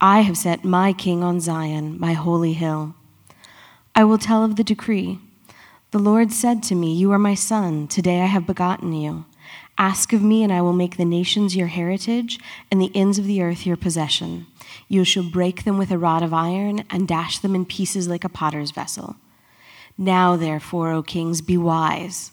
I have set my king on Zion, my holy hill. I will tell of the decree. The Lord said to me, You are my son. Today I have begotten you. Ask of me, and I will make the nations your heritage, and the ends of the earth your possession. You shall break them with a rod of iron, and dash them in pieces like a potter's vessel. Now, therefore, O kings, be wise.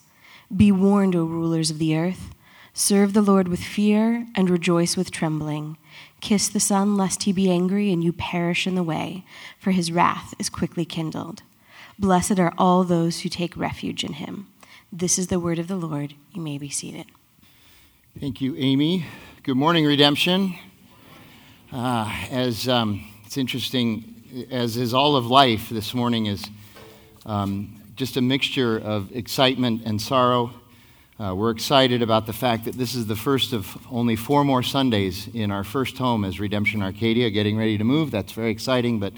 Be warned, O rulers of the earth. Serve the Lord with fear, and rejoice with trembling. Kiss the Son, lest he be angry, and you perish in the way, for his wrath is quickly kindled. Blessed are all those who take refuge in him. This is the word of the Lord. You may be seated. Thank you, Amy. Good morning, Redemption. Uh, as um, it's interesting, as is all of life, this morning is um, just a mixture of excitement and sorrow. Uh, we're excited about the fact that this is the first of only four more Sundays in our first home as Redemption Arcadia, getting ready to move. That's very exciting, but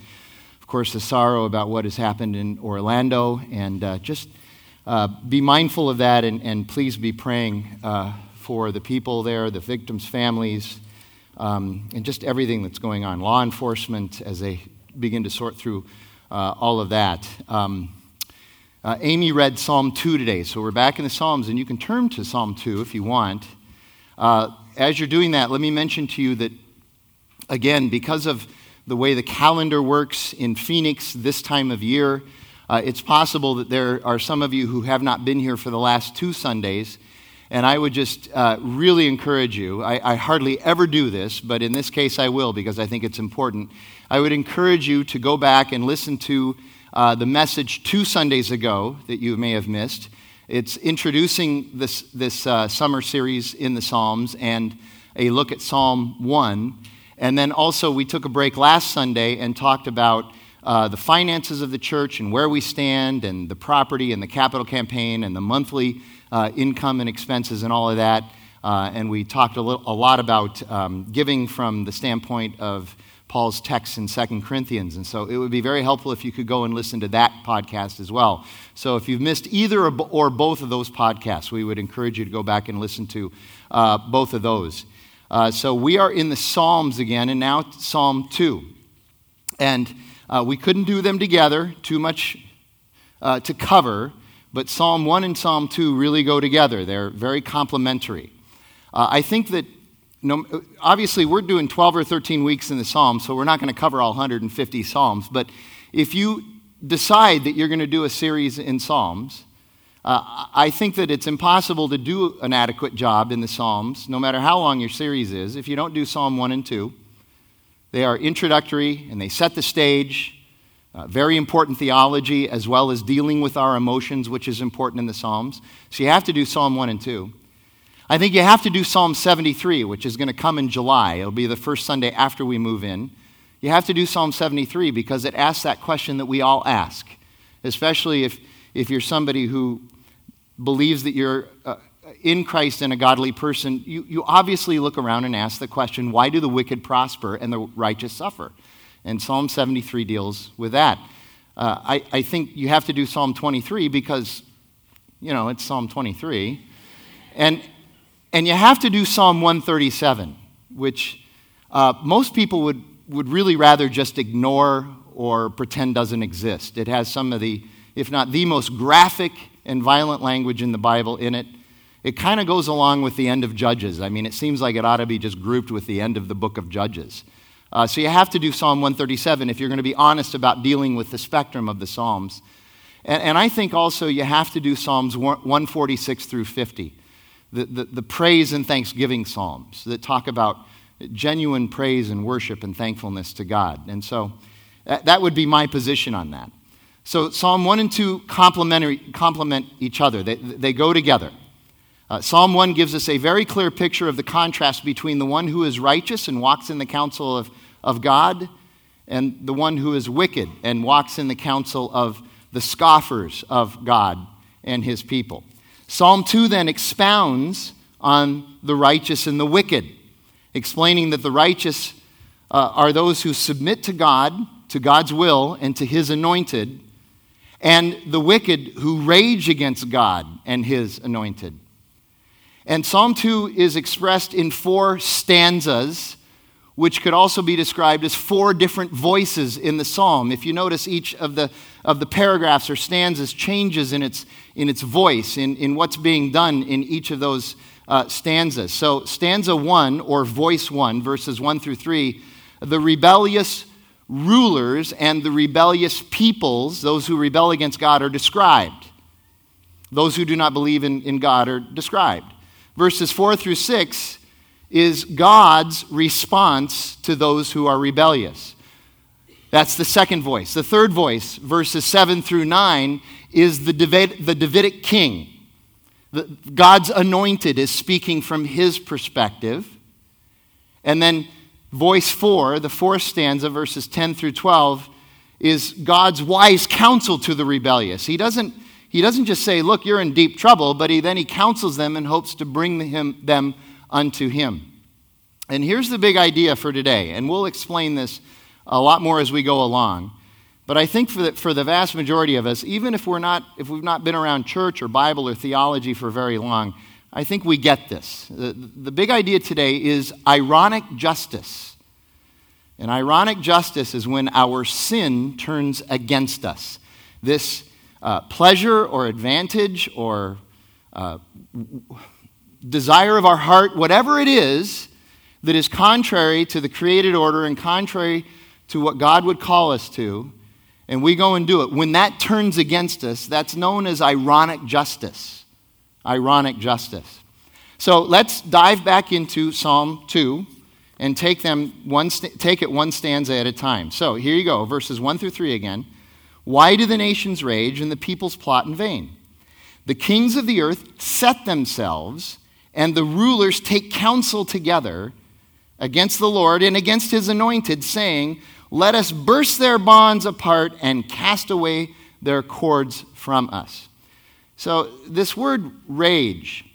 of course, the sorrow about what has happened in Orlando, and uh, just uh, be mindful of that and, and please be praying uh, for the people there, the victims' families, um, and just everything that's going on. Law enforcement as they begin to sort through uh, all of that. Um, uh, Amy read Psalm 2 today, so we're back in the Psalms, and you can turn to Psalm 2 if you want. Uh, as you're doing that, let me mention to you that, again, because of the way the calendar works in Phoenix this time of year. Uh, it's possible that there are some of you who have not been here for the last two Sundays. And I would just uh, really encourage you. I, I, hardly ever do this, but in this case I will because I think it's important. I would encourage you to go back and listen to uh, the message two Sundays ago that you may have missed. It's introducing this, this uh, summer series in the Psalms and a look at Psalm 1. And then also, we took a break last Sunday and talked about uh, the finances of the church and where we stand, and the property and the capital campaign, and the monthly uh, income and expenses, and all of that. Uh, and we talked a, little, a lot about um, giving from the standpoint of Paul's text in 2 Corinthians. And so it would be very helpful if you could go and listen to that podcast as well. So if you've missed either or both of those podcasts, we would encourage you to go back and listen to uh, both of those. Uh, so we are in the Psalms again, and now Psalm 2. And uh, we couldn't do them together, too much uh, to cover, but Psalm 1 and Psalm 2 really go together. They're very complementary. Uh, I think that no, obviously we're doing 12 or 13 weeks in the Psalms, so we're not going to cover all 150 Psalms. But if you decide that you're going to do a series in Psalms, uh, I think that it's impossible to do an adequate job in the Psalms, no matter how long your series is, if you don't do Psalm 1 and 2. They are introductory and they set the stage. Uh, very important theology, as well as dealing with our emotions, which is important in the Psalms. So you have to do Psalm 1 and 2. I think you have to do Psalm 73, which is going to come in July. It'll be the first Sunday after we move in. You have to do Psalm 73 because it asks that question that we all ask, especially if, if you're somebody who believes that you're uh, in Christ and a godly person, you, you obviously look around and ask the question why do the wicked prosper and the righteous suffer? And Psalm 73 deals with that. Uh, I, I think you have to do Psalm 23 because, you know, it's Psalm 23. And, and you have to do Psalm 137, which uh, most people would, would really rather just ignore or pretend doesn't exist. It has some of the, if not the most graphic and violent language in the Bible in it. It kind of goes along with the end of Judges. I mean, it seems like it ought to be just grouped with the end of the book of Judges. Uh, so you have to do Psalm 137 if you're going to be honest about dealing with the spectrum of the Psalms. And, and I think also you have to do Psalms 146 through 50, the, the, the praise and thanksgiving Psalms that talk about genuine praise and worship and thankfulness to God. And so that, that would be my position on that. So Psalm 1 and 2 complement each other, they, they go together. Uh, Psalm 1 gives us a very clear picture of the contrast between the one who is righteous and walks in the counsel of, of God and the one who is wicked and walks in the counsel of the scoffers of God and his people. Psalm 2 then expounds on the righteous and the wicked, explaining that the righteous uh, are those who submit to God, to God's will, and to his anointed, and the wicked who rage against God and his anointed. And Psalm 2 is expressed in four stanzas, which could also be described as four different voices in the psalm. If you notice, each of the, of the paragraphs or stanzas changes in its, in its voice, in, in what's being done in each of those uh, stanzas. So, stanza 1, or voice 1, verses 1 through 3, the rebellious rulers and the rebellious peoples, those who rebel against God, are described. Those who do not believe in, in God are described. Verses 4 through 6 is God's response to those who are rebellious. That's the second voice. The third voice, verses 7 through 9, is the, the Davidic king. The, God's anointed is speaking from his perspective. And then voice 4, the fourth stanza, verses 10 through 12, is God's wise counsel to the rebellious. He doesn't, he doesn't just say, Look, you're in deep trouble, but he, then he counsels them and hopes to bring him, them unto him. And here's the big idea for today, and we'll explain this a lot more as we go along. But I think for the, for the vast majority of us, even if, we're not, if we've not been around church or Bible or theology for very long, I think we get this. The, the big idea today is ironic justice. And ironic justice is when our sin turns against us. This uh, pleasure or advantage or uh, desire of our heart, whatever it is that is contrary to the created order and contrary to what God would call us to, and we go and do it, when that turns against us, that's known as ironic justice. Ironic justice. So let's dive back into Psalm 2 and take, them one take it one stanza at a time. So here you go, verses 1 through 3 again. Why do the nations rage and the peoples plot in vain? The kings of the earth set themselves and the rulers take counsel together against the Lord and against his anointed, saying, Let us burst their bonds apart and cast away their cords from us. So, this word rage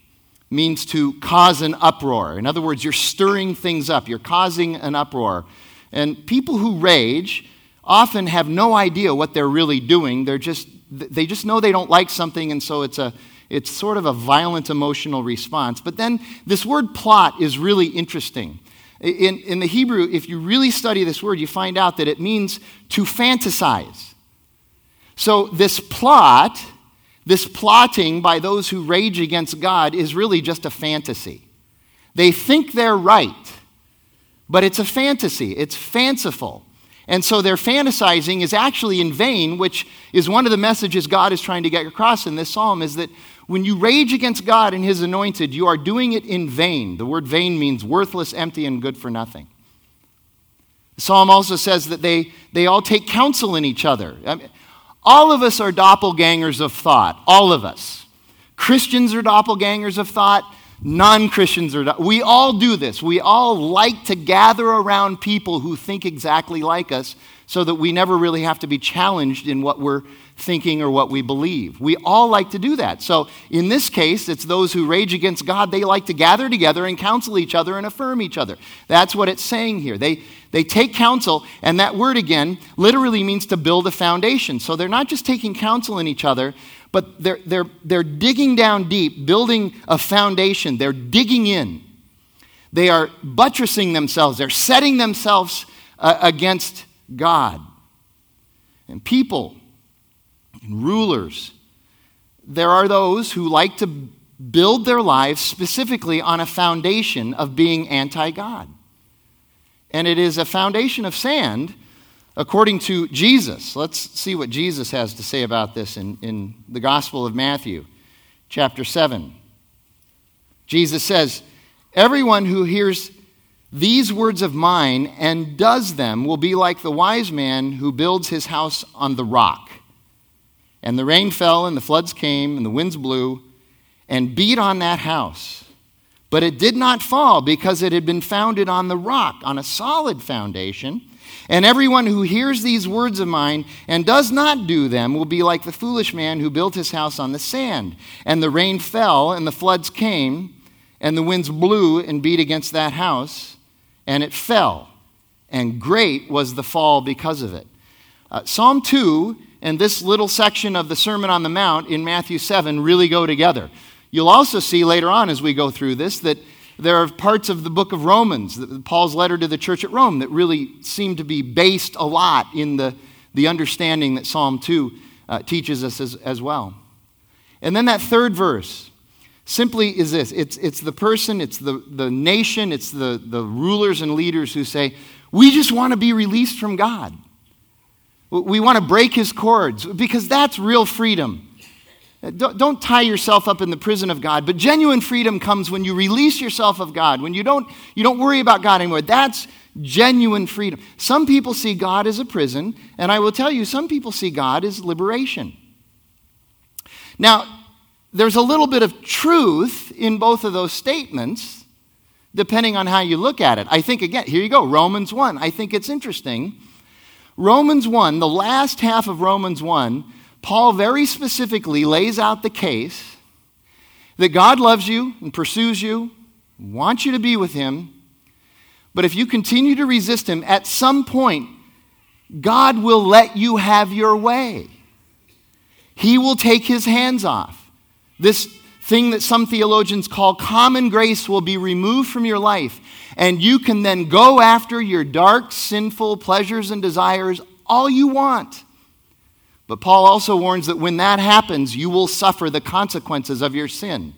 means to cause an uproar. In other words, you're stirring things up, you're causing an uproar. And people who rage often have no idea what they're really doing. They're just, they just know they don't like something, and so it's a, it's sort of a violent emotional response. But then this word plot is really interesting. In, in the Hebrew, if you really study this word, you find out that it means to fantasize. So this plot, this plotting by those who rage against God, is really just a fantasy. They think they're right, but it's a fantasy, it's fanciful. And so their fantasizing is actually in vain, which is one of the messages God is trying to get across in this psalm is that when you rage against God and his anointed, you are doing it in vain. The word vain means worthless, empty, and good for nothing. The psalm also says that they, they all take counsel in each other. I mean, all of us are doppelgangers of thought, all of us. Christians are doppelgangers of thought. Non Christians are. We all do this. We all like to gather around people who think exactly like us so that we never really have to be challenged in what we're thinking or what we believe. We all like to do that. So in this case, it's those who rage against God. They like to gather together and counsel each other and affirm each other. That's what it's saying here. They, they take counsel, and that word again literally means to build a foundation. So they're not just taking counsel in each other, but they're, they're, they're digging down deep, building a foundation. They're digging in. They are buttressing themselves, they're setting themselves uh, against God. And people and rulers. There are those who like to build their lives specifically on a foundation of being anti God. And it is a foundation of sand according to Jesus. Let's see what Jesus has to say about this in, in the Gospel of Matthew, chapter 7. Jesus says, Everyone who hears these words of mine and does them will be like the wise man who builds his house on the rock. And the rain fell, and the floods came, and the winds blew and beat on that house. But it did not fall because it had been founded on the rock, on a solid foundation. And everyone who hears these words of mine and does not do them will be like the foolish man who built his house on the sand. And the rain fell, and the floods came, and the winds blew and beat against that house, and it fell. And great was the fall because of it. Uh, Psalm 2 and this little section of the Sermon on the Mount in Matthew 7 really go together. You'll also see later on as we go through this that there are parts of the book of Romans, Paul's letter to the church at Rome, that really seem to be based a lot in the, the understanding that Psalm 2 uh, teaches us as, as well. And then that third verse simply is this it's, it's the person, it's the, the nation, it's the, the rulers and leaders who say, We just want to be released from God. We want to break his cords because that's real freedom. Don't, don't tie yourself up in the prison of God, but genuine freedom comes when you release yourself of God, when you don't, you don't worry about God anymore. That's genuine freedom. Some people see God as a prison, and I will tell you, some people see God as liberation. Now, there's a little bit of truth in both of those statements, depending on how you look at it. I think, again, here you go, Romans 1. I think it's interesting. Romans 1, the last half of Romans 1, Paul very specifically lays out the case that God loves you and pursues you, wants you to be with him, but if you continue to resist him, at some point, God will let you have your way. He will take his hands off. This thing that some theologians call common grace will be removed from your life, and you can then go after your dark, sinful pleasures and desires all you want. But Paul also warns that when that happens, you will suffer the consequences of your sin.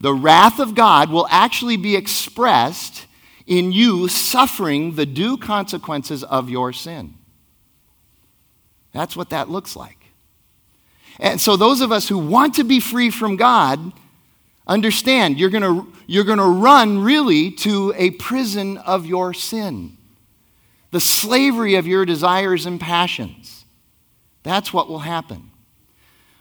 The wrath of God will actually be expressed in you suffering the due consequences of your sin. That's what that looks like. And so, those of us who want to be free from God understand you're going you're going to run really to a prison of your sin, the slavery of your desires and passions. That's what will happen.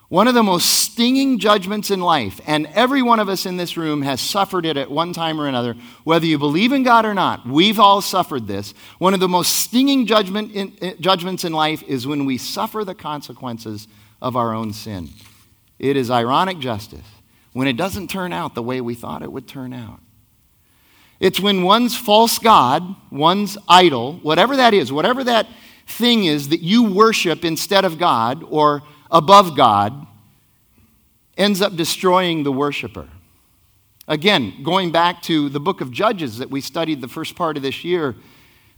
One of the most stinging judgments in life, and every one of us in this room has suffered it at one time or another, whether you believe in God or not, we've all suffered this. One of the most stinging judgment in, eh, judgments in life is when we suffer the consequences of our own sin. It is ironic justice when it doesn't turn out the way we thought it would turn out. It's when one's false God, one's idol, whatever that is, whatever that thing is that you worship instead of God or above God ends up destroying the worshiper. Again, going back to the book of Judges that we studied the first part of this year,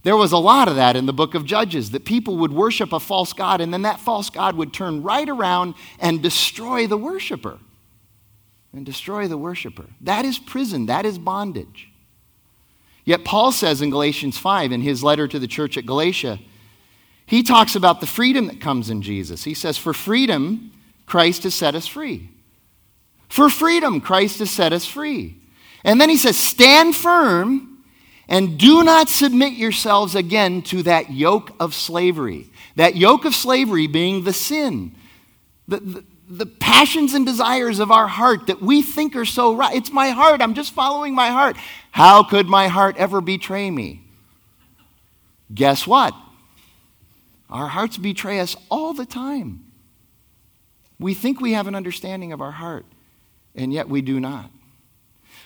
there was a lot of that in the book of Judges that people would worship a false God and then that false God would turn right around and destroy the worshiper. And destroy the worshiper. That is prison, that is bondage. Yet Paul says in Galatians 5, in his letter to the church at Galatia, he talks about the freedom that comes in Jesus. He says, For freedom, Christ has set us free. For freedom, Christ has set us free. And then he says, Stand firm and do not submit yourselves again to that yoke of slavery. That yoke of slavery being the sin, the, the, the passions and desires of our heart that we think are so right. It's my heart. I'm just following my heart. How could my heart ever betray me? Guess what? Our hearts betray us all the time. We think we have an understanding of our heart, and yet we do not.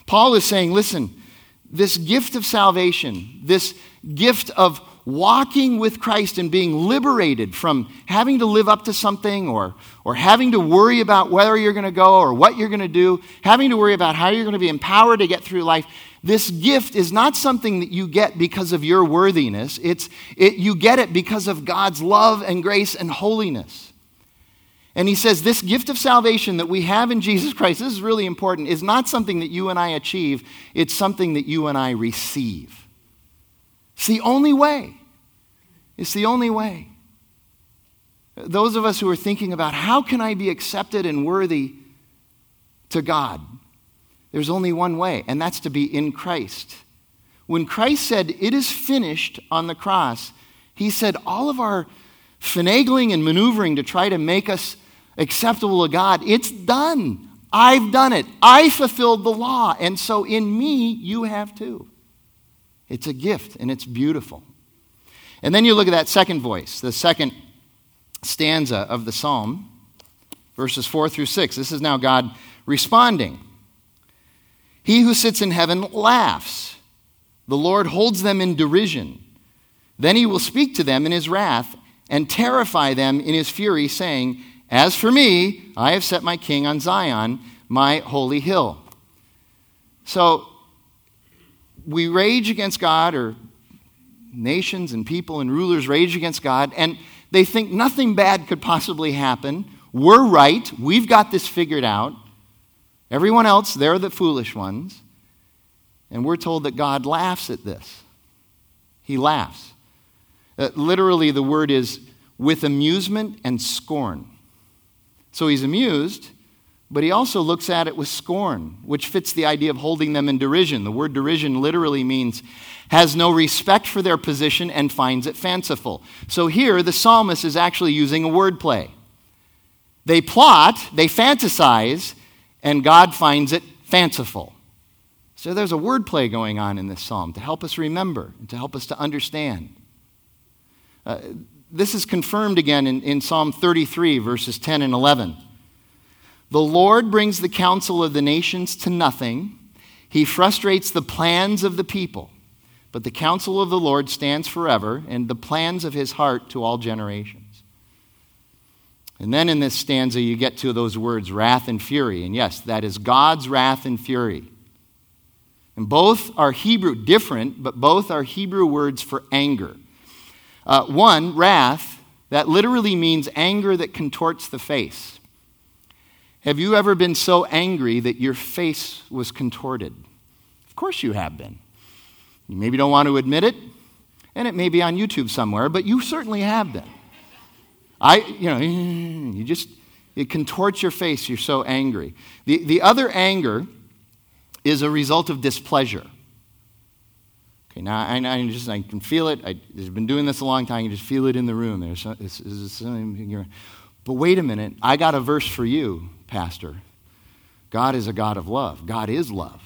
Paul is saying, listen, this gift of salvation, this gift of walking with Christ and being liberated from having to live up to something or, or having to worry about whether you're going to go or what you're going to do, having to worry about how you're going to be empowered to get through life, this gift is not something that you get because of your worthiness. It's, it, you get it because of God's love and grace and holiness. And he says, This gift of salvation that we have in Jesus Christ, this is really important, is not something that you and I achieve, it's something that you and I receive. It's the only way. It's the only way. Those of us who are thinking about how can I be accepted and worthy to God? There's only one way, and that's to be in Christ. When Christ said, It is finished on the cross, he said, All of our finagling and maneuvering to try to make us acceptable to God, it's done. I've done it. I fulfilled the law. And so in me, you have too. It's a gift and it's beautiful. And then you look at that second voice, the second stanza of the psalm, verses 4 through 6. This is now God responding. He who sits in heaven laughs. The Lord holds them in derision. Then he will speak to them in his wrath and terrify them in his fury, saying, As for me, I have set my king on Zion, my holy hill. So we rage against God, or nations and people and rulers rage against God, and they think nothing bad could possibly happen. We're right. We've got this figured out. Everyone else, they're the foolish ones. And we're told that God laughs at this. He laughs. Uh, literally, the word is with amusement and scorn. So he's amused, but he also looks at it with scorn, which fits the idea of holding them in derision. The word derision literally means has no respect for their position and finds it fanciful. So here, the psalmist is actually using a wordplay. They plot, they fantasize, and God finds it fanciful. So there's a wordplay going on in this psalm to help us remember and to help us to understand. Uh, this is confirmed again in, in Psalm 33, verses 10 and 11. The Lord brings the counsel of the nations to nothing, he frustrates the plans of the people. But the counsel of the Lord stands forever, and the plans of his heart to all generations. And then in this stanza, you get to those words, wrath and fury. And yes, that is God's wrath and fury. And both are Hebrew, different, but both are Hebrew words for anger. Uh, one, wrath, that literally means anger that contorts the face. Have you ever been so angry that your face was contorted? Of course you have been. You maybe don't want to admit it, and it may be on YouTube somewhere, but you certainly have been. I, you know, you just, it contorts your face, you're so angry. The, the other anger is a result of displeasure. Okay, now I, I, just, I can feel it. I, have been doing this a long time. You just feel it in the room. There's, it's, but wait a minute. I got a verse for you, Pastor. God is a God of love. God is love.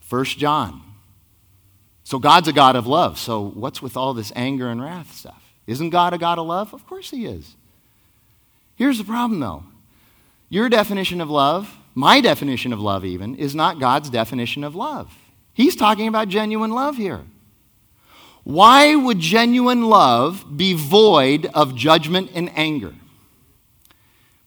First John. So God's a God of love. So what's with all this anger and wrath stuff? Isn't God a God of love? Of course He is. Here's the problem, though. Your definition of love, my definition of love, even, is not God's definition of love. He's talking about genuine love here. Why would genuine love be void of judgment and anger?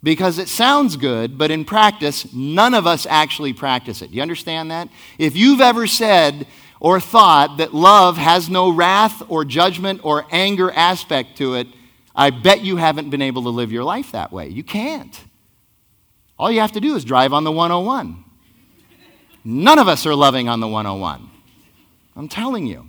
Because it sounds good, but in practice, none of us actually practice it. Do you understand that? If you've ever said or thought that love has no wrath or judgment or anger aspect to it, I bet you haven't been able to live your life that way. You can't. All you have to do is drive on the 101. None of us are loving on the 101. I'm telling you.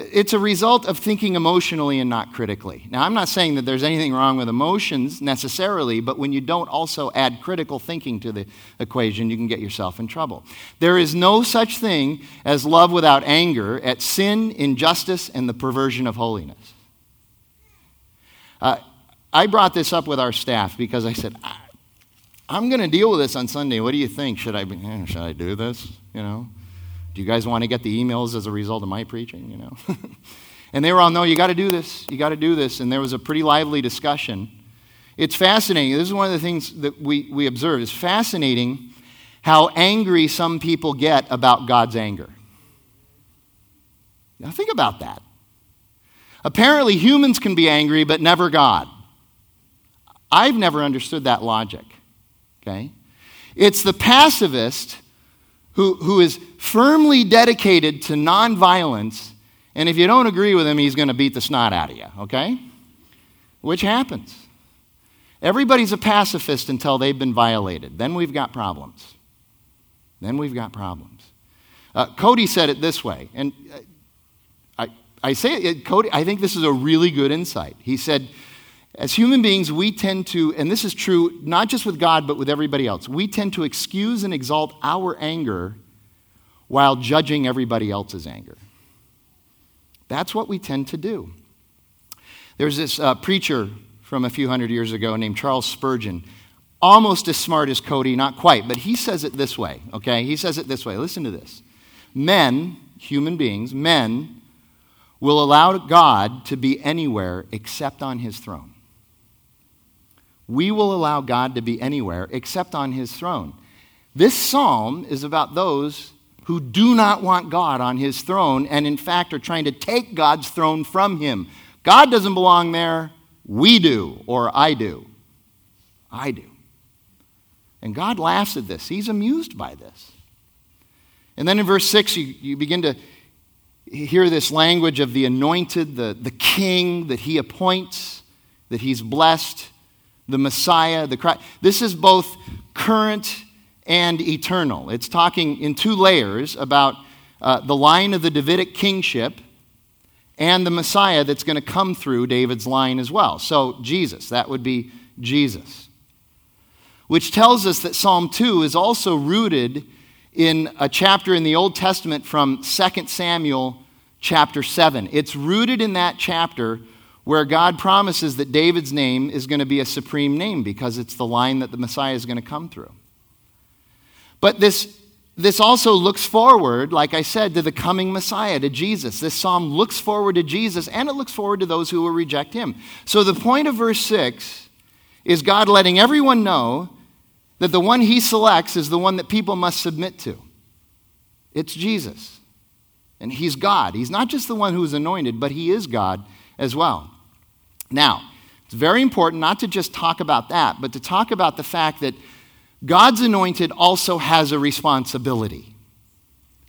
It's a result of thinking emotionally and not critically. Now, I'm not saying that there's anything wrong with emotions necessarily, but when you don't also add critical thinking to the equation, you can get yourself in trouble. There is no such thing as love without anger at sin, injustice, and the perversion of holiness. Uh, I brought this up with our staff because I said, I'm going to deal with this on Sunday. What do you think? Should I, eh, should I do this? You know? Do you guys want to get the emails as a result of my preaching? You know? and they were all, no, you got to do this. You got to do this. And there was a pretty lively discussion. It's fascinating. This is one of the things that we, we observe. It's fascinating how angry some people get about God's anger. Now, think about that. Apparently, humans can be angry, but never God. I've never understood that logic. Okay? It's the pacifist who, who is firmly dedicated to nonviolence, and if you don't agree with him, he's going to beat the snot out of you, okay? Which happens. Everybody's a pacifist until they've been violated. Then we've got problems. Then we've got problems. Uh, Cody said it this way, and uh, I, I say it, Cody, I think this is a really good insight. He said, as human beings, we tend to, and this is true not just with God, but with everybody else, we tend to excuse and exalt our anger while judging everybody else's anger. That's what we tend to do. There's this uh, preacher from a few hundred years ago named Charles Spurgeon, almost as smart as Cody, not quite, but he says it this way, okay? He says it this way. Listen to this. Men, human beings, men, will allow God to be anywhere except on his throne. We will allow God to be anywhere except on his throne. This psalm is about those who do not want God on his throne and, in fact, are trying to take God's throne from him. God doesn't belong there. We do, or I do. I do. And God laughs at this. He's amused by this. And then in verse 6, you, you begin to hear this language of the anointed, the, the king that he appoints, that he's blessed, the Messiah, the Christ. This is both current and eternal. It's talking in two layers about uh, the line of the Davidic kingship and the Messiah that's going to come through David's line as well. So, Jesus, that would be Jesus. Which tells us that Psalm 2 is also rooted in a chapter in the Old Testament from 2 Samuel chapter 7. It's rooted in that chapter where God promises that David's name is going to be a supreme name because it's the line that the Messiah is going to come through. But this, this also looks forward, like I said, to the coming Messiah, to Jesus. This psalm looks forward to Jesus and it looks forward to those who will reject him. So the point of verse 6 is God letting everyone know that the one he selects is the one that people must submit to. It's Jesus. And he's God. He's not just the one who is anointed, but he is God as well. Now, it's very important not to just talk about that, but to talk about the fact that God's anointed also has a responsibility.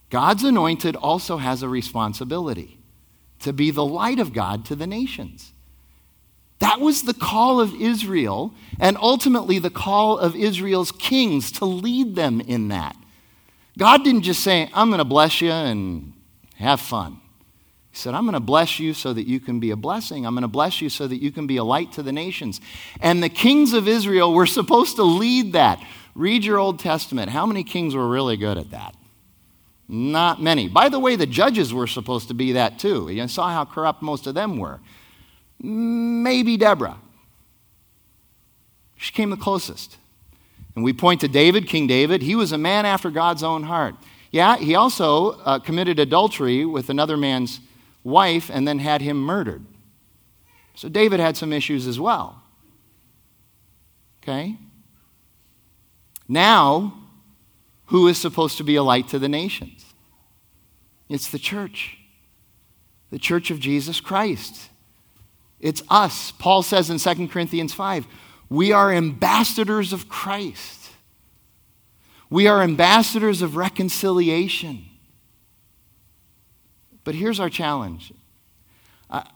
God's anointed also has a responsibility to be the light of God to the nations. That was the call of Israel, and ultimately the call of Israel's kings to lead them in that. God didn't just say, I'm going to bless you and have fun. He said, I'm going to bless you so that you can be a blessing. I'm going to bless you so that you can be a light to the nations. And the kings of Israel were supposed to lead that. Read your Old Testament. How many kings were really good at that? Not many. By the way, the judges were supposed to be that too. You saw how corrupt most of them were. Maybe Deborah. She came the closest. And we point to David, King David. He was a man after God's own heart. Yeah, he also uh, committed adultery with another man's wife and then had him murdered. So David had some issues as well. Okay? Now, who is supposed to be a light to the nations? It's the church, the church of Jesus Christ. It's us. Paul says in 2 Corinthians 5 we are ambassadors of Christ, we are ambassadors of reconciliation. But here's our challenge. I,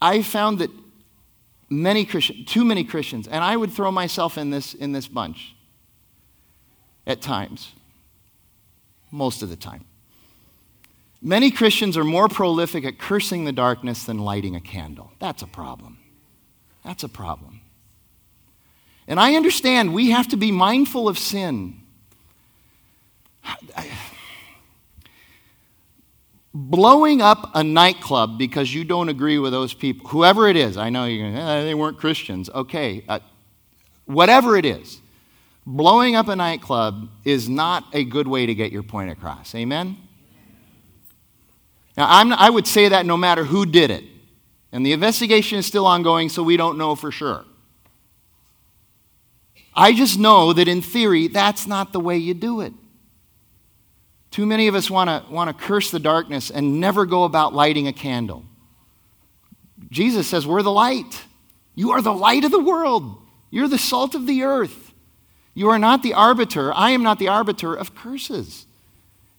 I found that many Christians, too many Christians, and I would throw myself in this, in this bunch at times, most of the time. Many Christians are more prolific at cursing the darkness than lighting a candle. That's a problem. That's a problem. And I understand we have to be mindful of sin. Blowing up a nightclub because you don't agree with those people, whoever it is, I know you're going, eh, they weren't Christians. Okay, uh, whatever it is, blowing up a nightclub is not a good way to get your point across. Amen? Now, I'm, I would say that no matter who did it. And the investigation is still ongoing, so we don't know for sure. I just know that in theory, that's not the way you do it. Too many of us want to want to curse the darkness and never go about lighting a candle. Jesus says, We're the light. You are the light of the world. You're the salt of the earth. You are not the arbiter. I am not the arbiter of curses.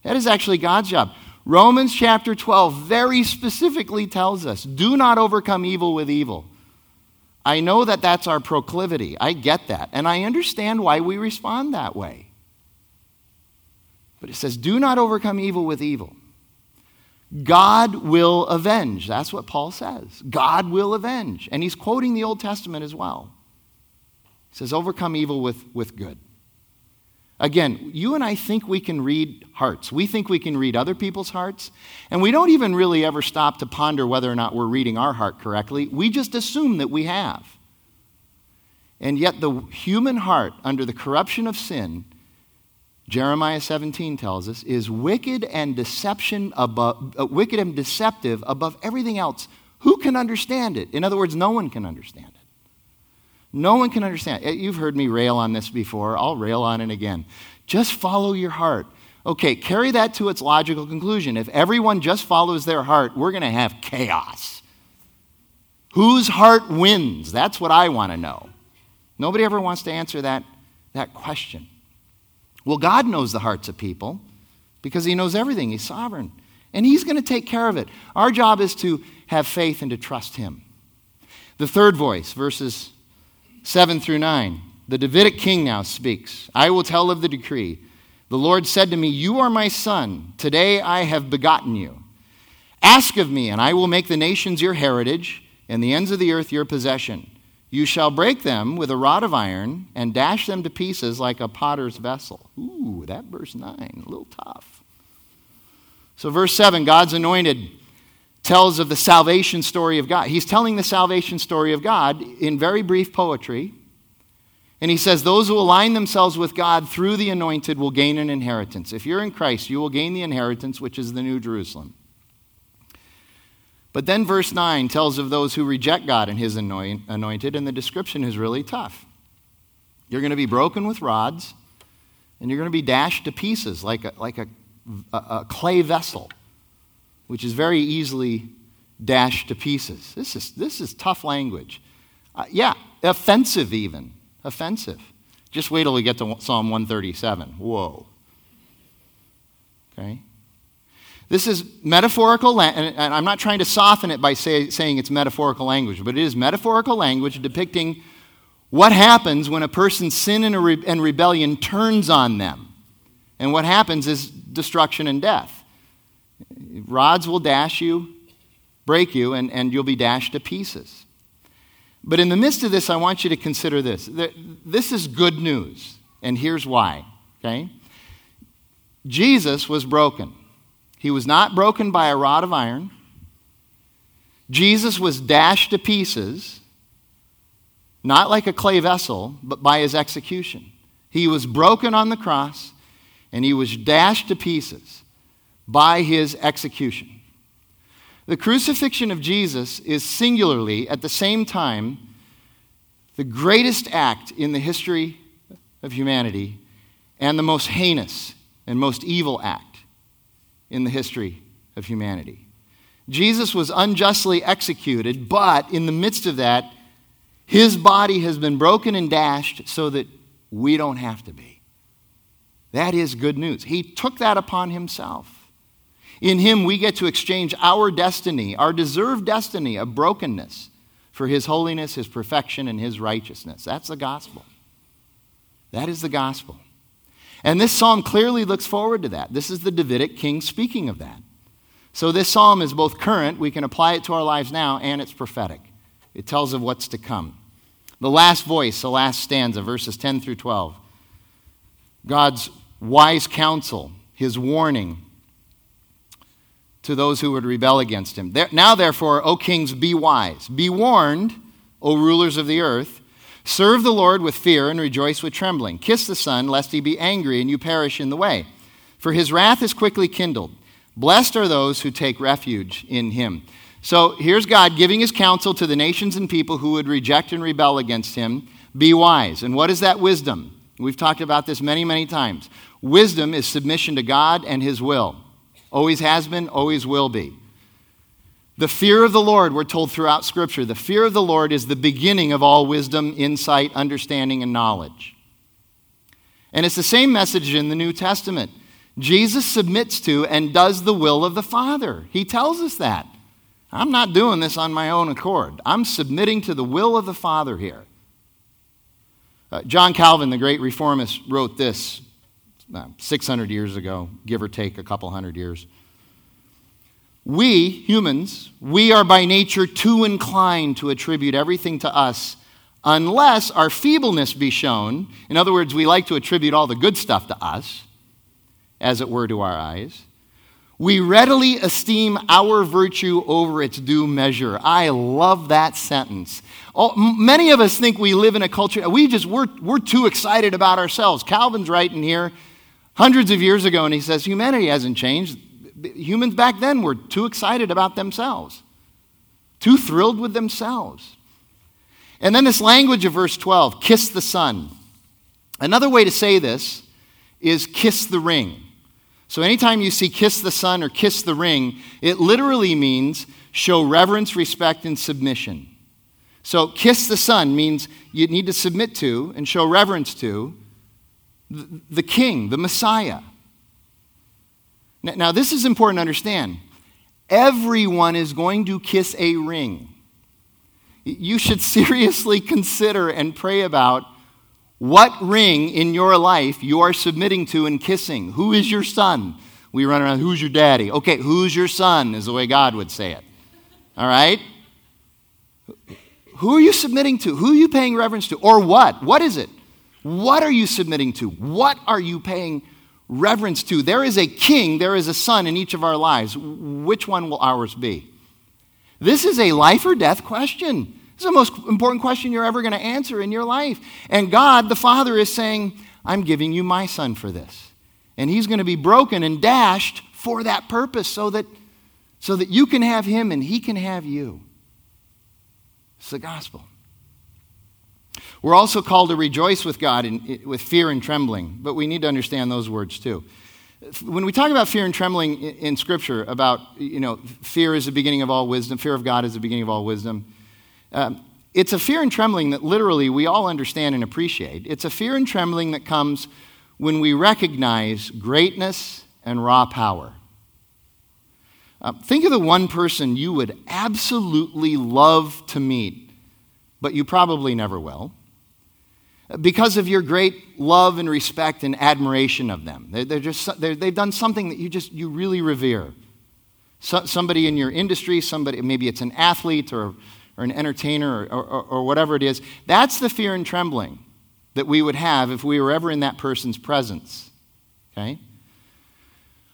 That is actually God's job. Romans chapter 12 very specifically tells us do not overcome evil with evil. I know that that's our proclivity. I get that. And I understand why we respond that way. But it says, do not overcome evil with evil. God will avenge. That's what Paul says. God will avenge. And he's quoting the Old Testament as well He says, overcome evil with, with good. Again, you and I think we can read hearts. We think we can read other people's hearts, and we don't even really ever stop to ponder whether or not we're reading our heart correctly. We just assume that we have. And yet, the human heart, under the corruption of sin, Jeremiah 17 tells us, is wicked and deception above, uh, wicked and deceptive above everything else. Who can understand it? In other words, no one can understand it. No one can understand. It. You've heard me rail on this before. I'll rail on it again. Just follow your heart. Okay, carry that to its logical conclusion. If everyone just follows their heart, we're going to have chaos. Whose heart wins? That's what I want to know. Nobody ever wants to answer that, that question. Well, God knows the hearts of people because He knows everything. He's sovereign. And He's going to take care of it. Our job is to have faith and to trust Him. The third voice, verses 7 through 9. The Davidic king now speaks. I will tell of the decree. The Lord said to me, You are my son. Today I have begotten you. Ask of me, and I will make the nations your heritage and the ends of the earth your possession. You shall break them with a rod of iron and dash them to pieces like a potter's vessel. Ooh, that verse 9, a little tough. So, verse 7 God's anointed tells of the salvation story of God. He's telling the salvation story of God in very brief poetry. And he says, Those who align themselves with God through the anointed will gain an inheritance. If you're in Christ, you will gain the inheritance, which is the New Jerusalem. But then verse 9 tells of those who reject God and his anointed, and the description is really tough. You're going to be broken with rods, and you're going to be dashed to pieces like a, like a, a, a clay vessel, which is very easily dashed to pieces. This is, this is tough language. Uh, yeah, offensive even. Offensive. Just wait till we get to Psalm 137. Whoa. Okay? This is metaphorical, and I'm not trying to soften it by say, saying it's metaphorical language, but it is metaphorical language depicting what happens when a person's sin and, re- and rebellion turns on them. And what happens is destruction and death. Rods will dash you, break you, and, and you'll be dashed to pieces. But in the midst of this, I want you to consider this. This is good news, and here's why. Okay? Jesus was broken. He was not broken by a rod of iron. Jesus was dashed to pieces, not like a clay vessel, but by his execution. He was broken on the cross, and he was dashed to pieces by his execution. The crucifixion of Jesus is singularly, at the same time, the greatest act in the history of humanity and the most heinous and most evil act in the history of humanity. Jesus was unjustly executed, but in the midst of that, his body has been broken and dashed so that we don't have to be. That is good news. He took that upon himself. In him, we get to exchange our destiny, our deserved destiny of brokenness, for his holiness, his perfection, and his righteousness. That's the gospel. That is the gospel. And this psalm clearly looks forward to that. This is the Davidic king speaking of that. So this psalm is both current, we can apply it to our lives now, and it's prophetic. It tells of what's to come. The last voice, the last stanza, verses 10 through 12. God's wise counsel, his warning to those who would rebel against him. Now, therefore, O kings, be wise. Be warned, O rulers of the earth. Serve the Lord with fear and rejoice with trembling. Kiss the Son, lest he be angry and you perish in the way. For his wrath is quickly kindled. Blessed are those who take refuge in him. So here's God giving his counsel to the nations and people who would reject and rebel against him. Be wise. And what is that wisdom? We've talked about this many, many times. Wisdom is submission to God and his will. Always has been, always will be. The fear of the Lord, we're told throughout Scripture, the fear of the Lord is the beginning of all wisdom, insight, understanding, and knowledge. And it's the same message in the New Testament. Jesus submits to and does the will of the Father. He tells us that. I'm not doing this on my own accord. I'm submitting to the will of the Father here. Uh, John Calvin, the great reformist, wrote this uh, 600 years ago, give or take a couple hundred years. We, humans, we are by nature too inclined to attribute everything to us unless our feebleness be shown. In other words, we like to attribute all the good stuff to us, as it were to our eyes. We readily esteem our virtue over its due measure. I love that sentence. Oh, many of us think we live in a culture, we just, we're, we're too excited about ourselves. Calvin's writing here hundreds of years ago, and he says humanity hasn't changed. Humans back then were too excited about themselves, too thrilled with themselves. And then this language of verse 12 kiss the Son. Another way to say this is kiss the ring. So anytime you see kiss the Son or kiss the ring, it literally means show reverence, respect, and submission. So kiss the Son means you need to submit to and show reverence to the King, the Messiah. Now, this is important to understand. Everyone is going to kiss a ring. You should seriously consider and pray about what ring in your life you are submitting to and kissing. Who is your son? We run around, who's your daddy? Okay, who's your son is the way God would say it. All right? Who are you submitting to? Who are you paying reverence to? Or what? What is it? What are you submitting to? What are you paying reverence to? There is a king, there is a son in each of our lives. Which one will ours be? This is a life or death question. This is the most important question you're ever going to answer in your life. And God, the Father, is saying, I'm giving you my son for this. And he's going to be broken and dashed for that purpose so that, so that you can have him and he can have you. It's the gospel. We're also called to rejoice with God in, with fear and trembling, but we need to understand those words too. When we talk about fear and trembling in, Scripture, about, you know, fear is the beginning of all wisdom, fear of God is the beginning of all wisdom, um, it's a fear and trembling that literally we all understand and appreciate. It's a fear and trembling that comes when we recognize greatness and raw power. Uh, think of the one person you would absolutely love to meet, but you probably never will, because of your great love and respect and admiration of them. They're, they're just, they have done something that you just you really revere. So, somebody in your industry, somebody maybe it's an athlete or or an entertainer or, or, or whatever it is. That's the fear and trembling that we would have if we were ever in that person's presence. Okay?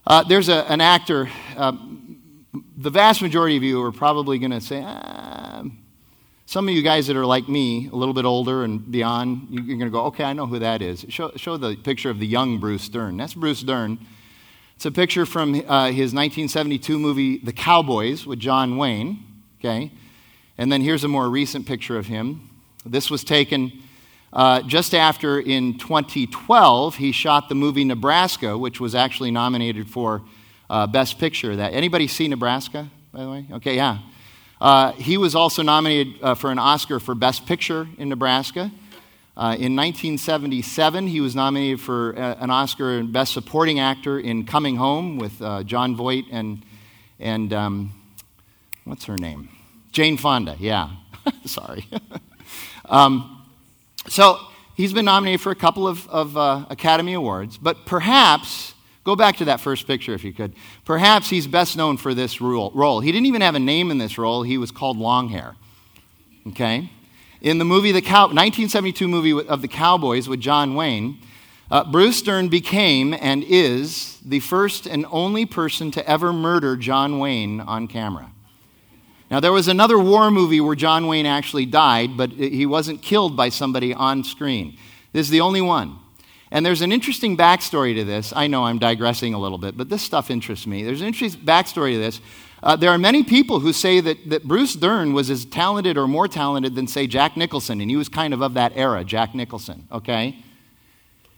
Uh, there's a, an actor, uh, the vast majority of you are probably going to say, ah. Some of you guys that are like me, a little bit older and beyond, you're going to go, okay, I know who that is. Show, show the picture of the young Bruce Dern. That's Bruce Dern. It's a picture from uh, his 1972 movie, The Cowboys, with John Wayne. Okay? And then here's a more recent picture of him. This was taken uh, just after, in 2012, he shot the movie Nebraska, which was actually nominated for uh, Best Picture. That anybody see Nebraska, by the way? Okay, yeah. Uh, he was also nominated uh, for an Oscar for Best Picture in Nebraska. Uh, in 1977, he was nominated for uh, an Oscar and Best Supporting Actor in Coming Home with Jon Voight and and um, what's her name? Jane Fonda, yeah. Sorry. um, so he's been nominated for a couple of, of uh, Academy Awards, but perhaps, go back to that first picture if you could. Perhaps he's best known for this role. He didn't even have a name in this role, he was called Longhair. Okay? In the movie, the Cow- 1972 movie of the Cowboys with John Wayne, uh, Bruce Dern became and is the first and only person to ever murder John Wayne on camera. Now, there was another war movie where John Wayne actually died, but he wasn't killed by somebody on screen. This is the only one. And there's an interesting backstory to this. I know I'm digressing a little bit, but this stuff interests me. There's an interesting backstory to this. Uh, there are many people who say that, that Bruce Dern was as talented or more talented than, say, Jack Nicholson, and he was kind of of that era, Jack Nicholson, okay?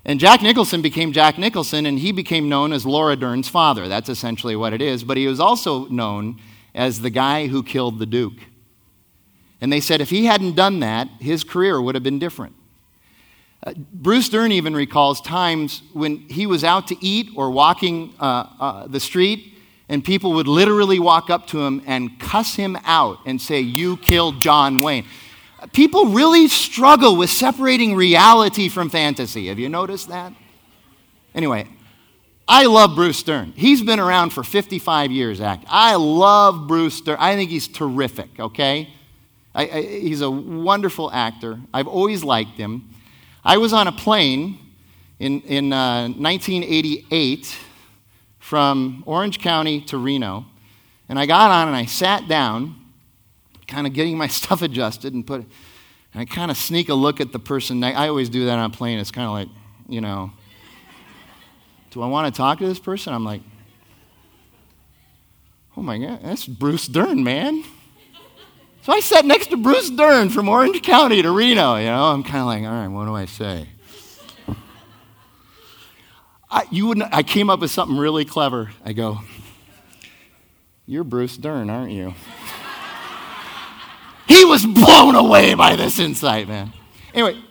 And Jack Nicholson became Jack Nicholson, and he became known as Laura Dern's father. That's essentially what it is. But he was also known as the guy who killed the Duke. And they said if he hadn't done that, his career would have been different. Bruce Dern even recalls times when he was out to eat or walking uh, uh, the street, and people would literally walk up to him and cuss him out and say, You killed John Wayne. People really struggle with separating reality from fantasy. Have you noticed that? Anyway, I love Bruce Dern. He's been around for 55 years acting. I love Bruce Dern. I think he's terrific, okay? I, I, he's a wonderful actor. I've always liked him. I was on a plane in, in uh, 1988 from Orange County to Reno, and I got on and I sat down, kind of getting my stuff adjusted and put, and I kind of sneak a look at the person. I always do that on a plane. It's kind of like, you know, do I want to talk to this person? I'm like, oh my God, that's Bruce Dern, man. So I sat next to Bruce Dern from Orange County to Reno, you know. I'm kind of like, all right, what do I say? I, you wouldn't, I came up with something really clever. I go, You're Bruce Dern, aren't you? he was blown away by this insight, man. Anyway,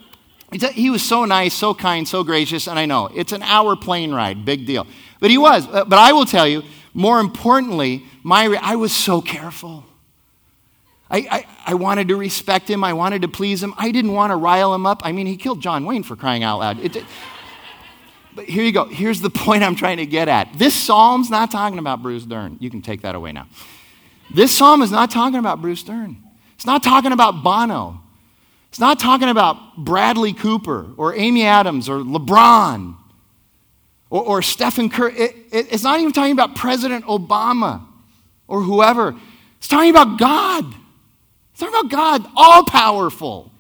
he was so nice, so kind, so gracious, and I know it's an hour plane ride, big deal. But he was. But I will tell you, more importantly, my, I was so careful. I, I, I, wanted to respect him. I wanted to please him. I didn't want to rile him up. I mean, he killed John Wayne for crying out loud. It, but here you go. Here's the point I'm trying to get at. This psalm's not talking about Bruce Dern. You can take that away now. This psalm is not talking about Bruce Dern. It's not talking about Bono. It's not talking about Bradley Cooper or Amy Adams or LeBron or, or Stephen Curry. It, it, it's not even talking about President Obama or whoever. It's talking about God. It's talking about God, all powerful.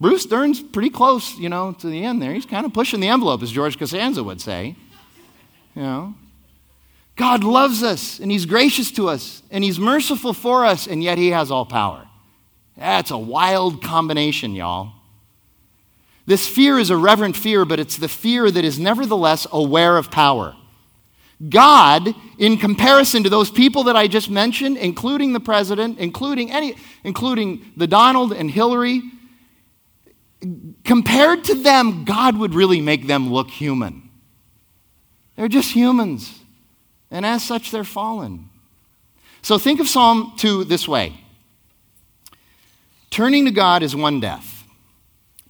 Bruce Dern's pretty close, you know, to the end there. He's kind of pushing the envelope, as George Costanza would say. You know, God loves us, and He's gracious to us, and He's merciful for us, and yet He has all power. That's a wild combination, y'all. This fear is a reverent fear, but it's the fear that is nevertheless aware of power. God, in comparison to those people that I just mentioned, including the president, including any, including the Donald and Hillary, compared to them, God would really make them look human. They're just humans. And as such, they're fallen. So think of Psalm 2 this way Turning to God is one death.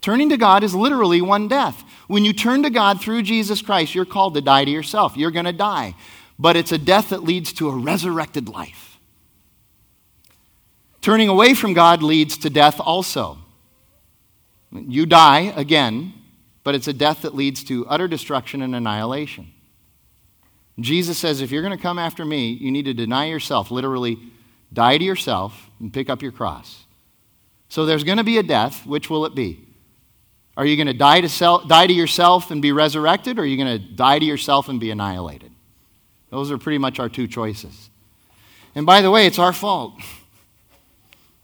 Turning to God is literally one death. When you turn to God through Jesus Christ, you're called to die to yourself. You're going to die. But it's a death that leads to a resurrected life. Turning away from God leads to death also. You die again, but it's a death that leads to utter destruction and annihilation. Jesus says, if you're going to come after me, you need to deny yourself, literally, die to yourself and pick up your cross. So there's going to be a death. Which will it be? Are you going to die to, self, die to yourself and be resurrected, or are you going to die to yourself and be annihilated? Those are pretty much our two choices. And by the way, it's our fault.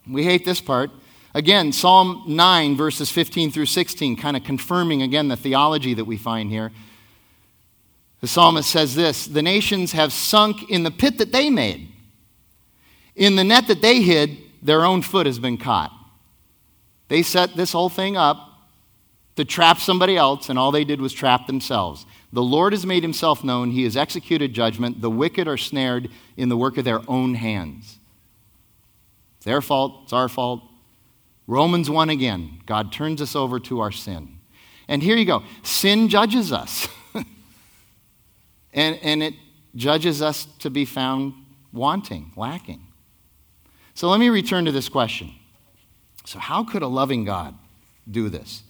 We hate this part. Again, Psalm 9, verses 15 through 16, kind of confirming again the theology that we find here. The psalmist says this The nations have sunk in the pit that they made. In the net that they hid, their own foot has been caught. They set this whole thing up to trap somebody else, and all they did was trap themselves. The Lord has made himself known. He has executed judgment. The wicked are snared in the work of their own hands. It's their fault. It's our fault. Romans 1 again. God turns us over to our sin. And here you go sin judges us. and, and it judges us to be found wanting, lacking. So let me return to this question. So, how could a loving God do this?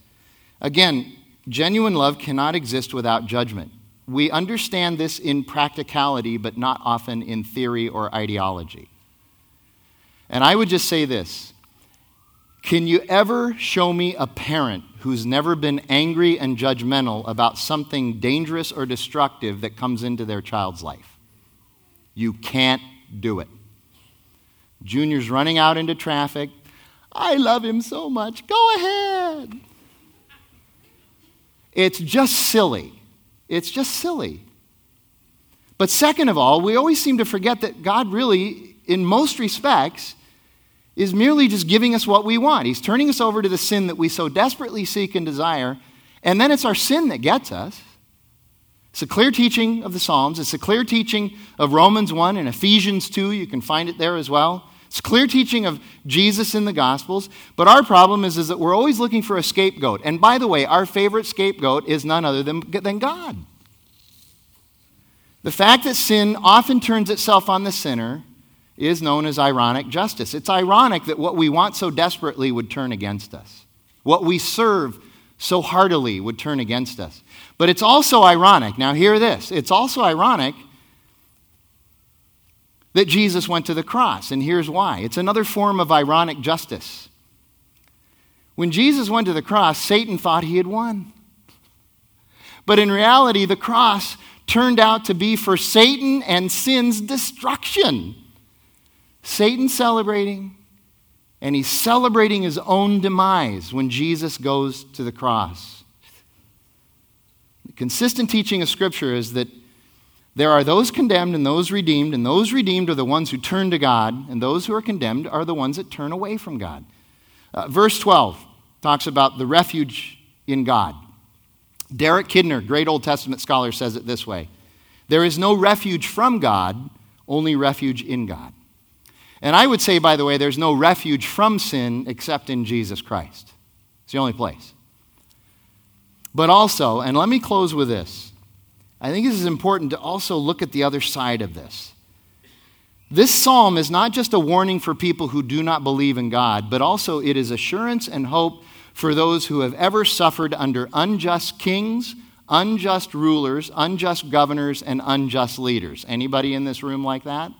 Again, genuine love cannot exist without judgment. We understand this in practicality, but not often in theory or ideology. And I would just say this can you ever show me a parent who's never been angry and judgmental about something dangerous or destructive that comes into their child's life? You can't do it. Junior's running out into traffic. I love him so much. Go ahead. It's just silly. It's just silly. But second of all, we always seem to forget that God really, in most respects, is merely just giving us what we want. He's turning us over to the sin that we so desperately seek and desire, and then it's our sin that gets us. It's a clear teaching of the Psalms. It's a clear teaching of Romans 1 and Ephesians 2. You can find it there as well. It's clear teaching of Jesus in the Gospels. But our problem is, is that we're always looking for a scapegoat. And by the way, our favorite scapegoat is none other than, than God. The fact that sin often turns itself on the sinner is known as ironic justice. It's ironic that what we want so desperately would turn against us. What we serve so heartily would turn against us. But it's also ironic. Now, hear this. It's also ironic that Jesus went to the cross, and here's why. It's another form of ironic justice. When Jesus went to the cross, Satan thought he had won. But in reality, the cross turned out to be for Satan and sin's destruction. Satan celebrating, and he's celebrating his own demise when Jesus goes to the cross. The consistent teaching of Scripture is that there are those condemned and those redeemed, and those redeemed are the ones who turn to God, and those who are condemned are the ones that turn away from God. Uh, verse 12 talks about the refuge in God. Derek Kidner, great Old Testament scholar, says it this way There is no refuge from God, only refuge in God. And I would say, by the way, there's no refuge from sin except in Jesus Christ. It's the only place. But also, and let me close with this I think this is important to also look at the other side of this. This psalm is not just a warning for people who do not believe in God, but also it is assurance and hope for those who have ever suffered under unjust kings, unjust rulers, unjust governors, and unjust leaders. Anybody in this room like that? Have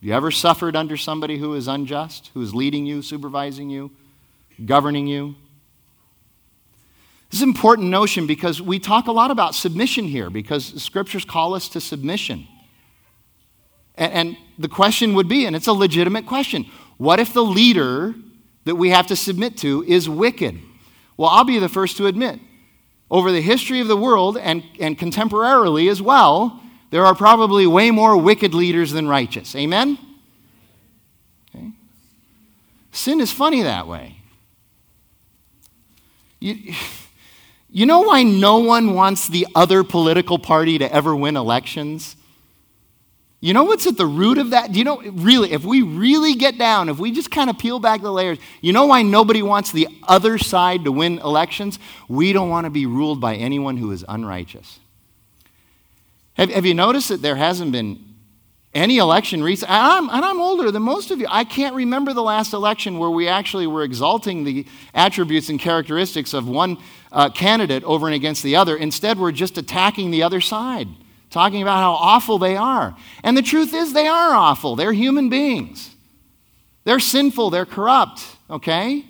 You ever suffered under somebody who is unjust, who is leading you, supervising you, governing you? This is an important notion because we talk a lot about submission here because the scriptures call us to submission. And, and, the question would be, and it's a legitimate question what if the leader that we have to submit to is wicked? Well, I'll be the first to admit, over the history of the world and, and contemporarily as well, there are probably way more wicked leaders than righteous. Amen? Okay. Sin is funny that way. You, you know why no one wants the other political party to ever win elections? You know what's at the root of that? Do you know, really, if we really get down, if we just kind of peel back the layers, you know why nobody wants the other side to win elections? We don't want to be ruled by anyone who is unrighteous. Have, have you noticed that there hasn't been any election recent? And I'm, and I'm older than most of you. I can't remember the last election where we actually were exalting the attributes and characteristics of one uh, candidate over and against the other. Instead, we're just attacking the other side, talking about how awful they are. And the truth is, they are awful. They're human beings, they're sinful, they're corrupt, okay?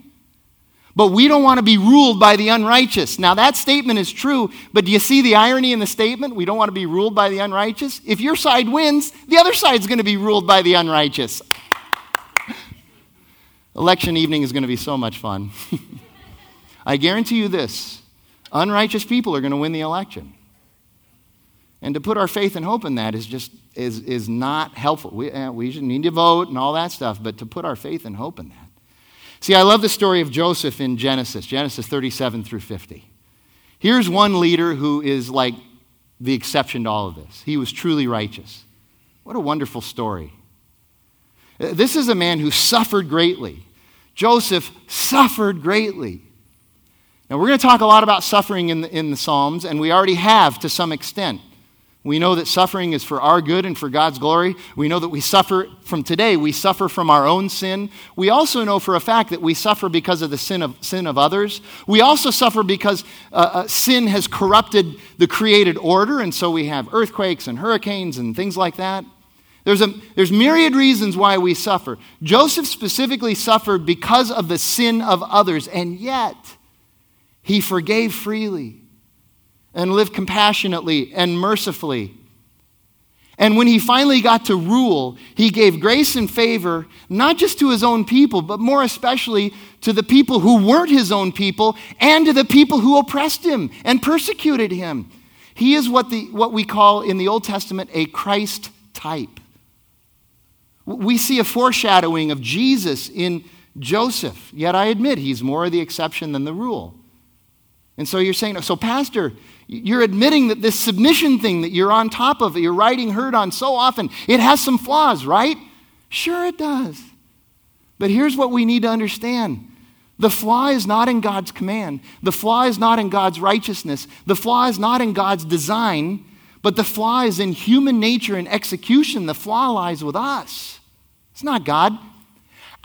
But we don't want to be ruled by the unrighteous. Now, that statement is true, but do you see the irony in the statement? We don't want to be ruled by the unrighteous. If your side wins, the other side's going to be ruled by the unrighteous. Election evening is going to be so much fun. I guarantee you this unrighteous people are going to win the election. And to put our faith and hope in that is just is, is not helpful. We, uh, we need to vote and all that stuff, but to put our faith and hope in that. See, I love the story of Joseph in Genesis, Genesis 37 through 50. Here's one leader who is like the exception to all of this. He was truly righteous. What a wonderful story. Uh, this is a man who suffered greatly. Joseph suffered greatly. Now, we're going to talk a lot about suffering in the, in the Psalms, and we already have to some extent. We know that suffering is for our good and for God's glory. We know that we suffer from today, we suffer from our own sin. We also know for a fact that we suffer because of the sin of, sin of others. We also suffer because uh, uh, sin has corrupted the created order, and so we have earthquakes and hurricanes and things like that. There's, a, there's myriad reasons why we suffer. Joseph specifically suffered because of the sin of others, and yet, he forgave freely and lived compassionately and mercifully. And when he finally got to rule, he gave grace and favor not just to his own people, but more especially to the people who weren't his own people and to the people who oppressed him and persecuted him. He is what, the, what we call in the Old Testament a Christ type. We see a foreshadowing of Jesus in Joseph, yet I admit he's more the exception than the rule. And so you're saying, so, Pastor, you're admitting that this submission thing that you're on top of, you're riding herd on so often, it has some flaws, right? Sure, it does. But here's what we need to understand the flaw is not in God's command, the flaw is not in God's righteousness, the flaw is not in God's design, but the flaw is in human nature and execution. The flaw lies with us. It's not God.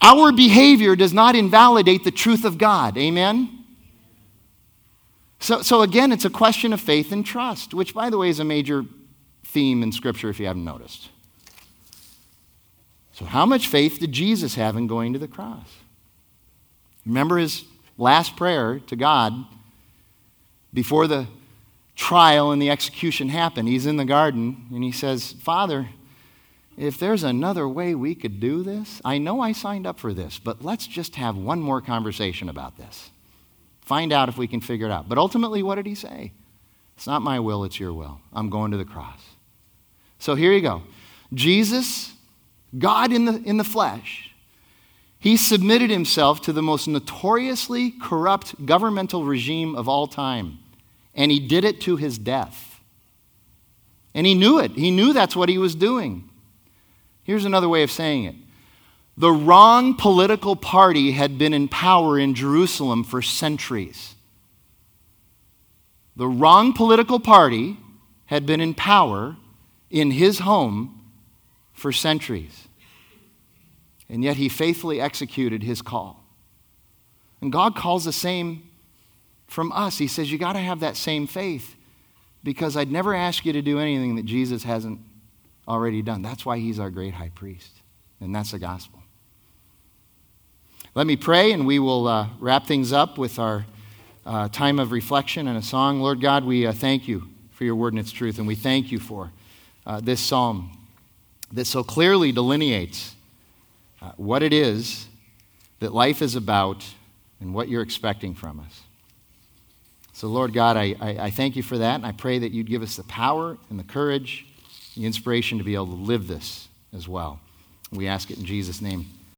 Our behavior does not invalidate the truth of God. Amen? So, so again, it's a question of faith and trust, which, by the way, is a major theme in Scripture if you haven't noticed. So, how much faith did Jesus have in going to the cross? Remember his last prayer to God before the trial and the execution happened. He's in the garden and he says, Father, if there's another way we could do this, I know I signed up for this, but let's just have one more conversation about this. Find out if we can figure it out. But ultimately, what did he say? It's not my will, it's your will. I'm going to the cross. So here you go. Jesus, God in the, in the flesh, he submitted himself to the most notoriously corrupt governmental regime of all time, and he did it to his death. And he knew it. He knew that's what he was doing. Here's another way of saying it the wrong political party had been in power in Jerusalem for centuries. The wrong political party had been in power in his home for centuries. And yet he faithfully executed his call. And God calls the same from us. He says, You got to have that same faith because I'd never ask you to do anything that Jesus hasn't already done. That's why he's our great high priest. And that's the gospel. Let me pray, and we will uh, wrap things up with our uh, time of reflection and a song. Lord God, we uh, thank you for your word and its truth, and we thank you for uh, this psalm that so clearly delineates uh, what it is that life is about and what you're expecting from us. So, Lord God, I, I, I thank you for that, and I pray that you'd give us the power and the courage, the inspiration to be able to live this as well. We ask it in Jesus' name.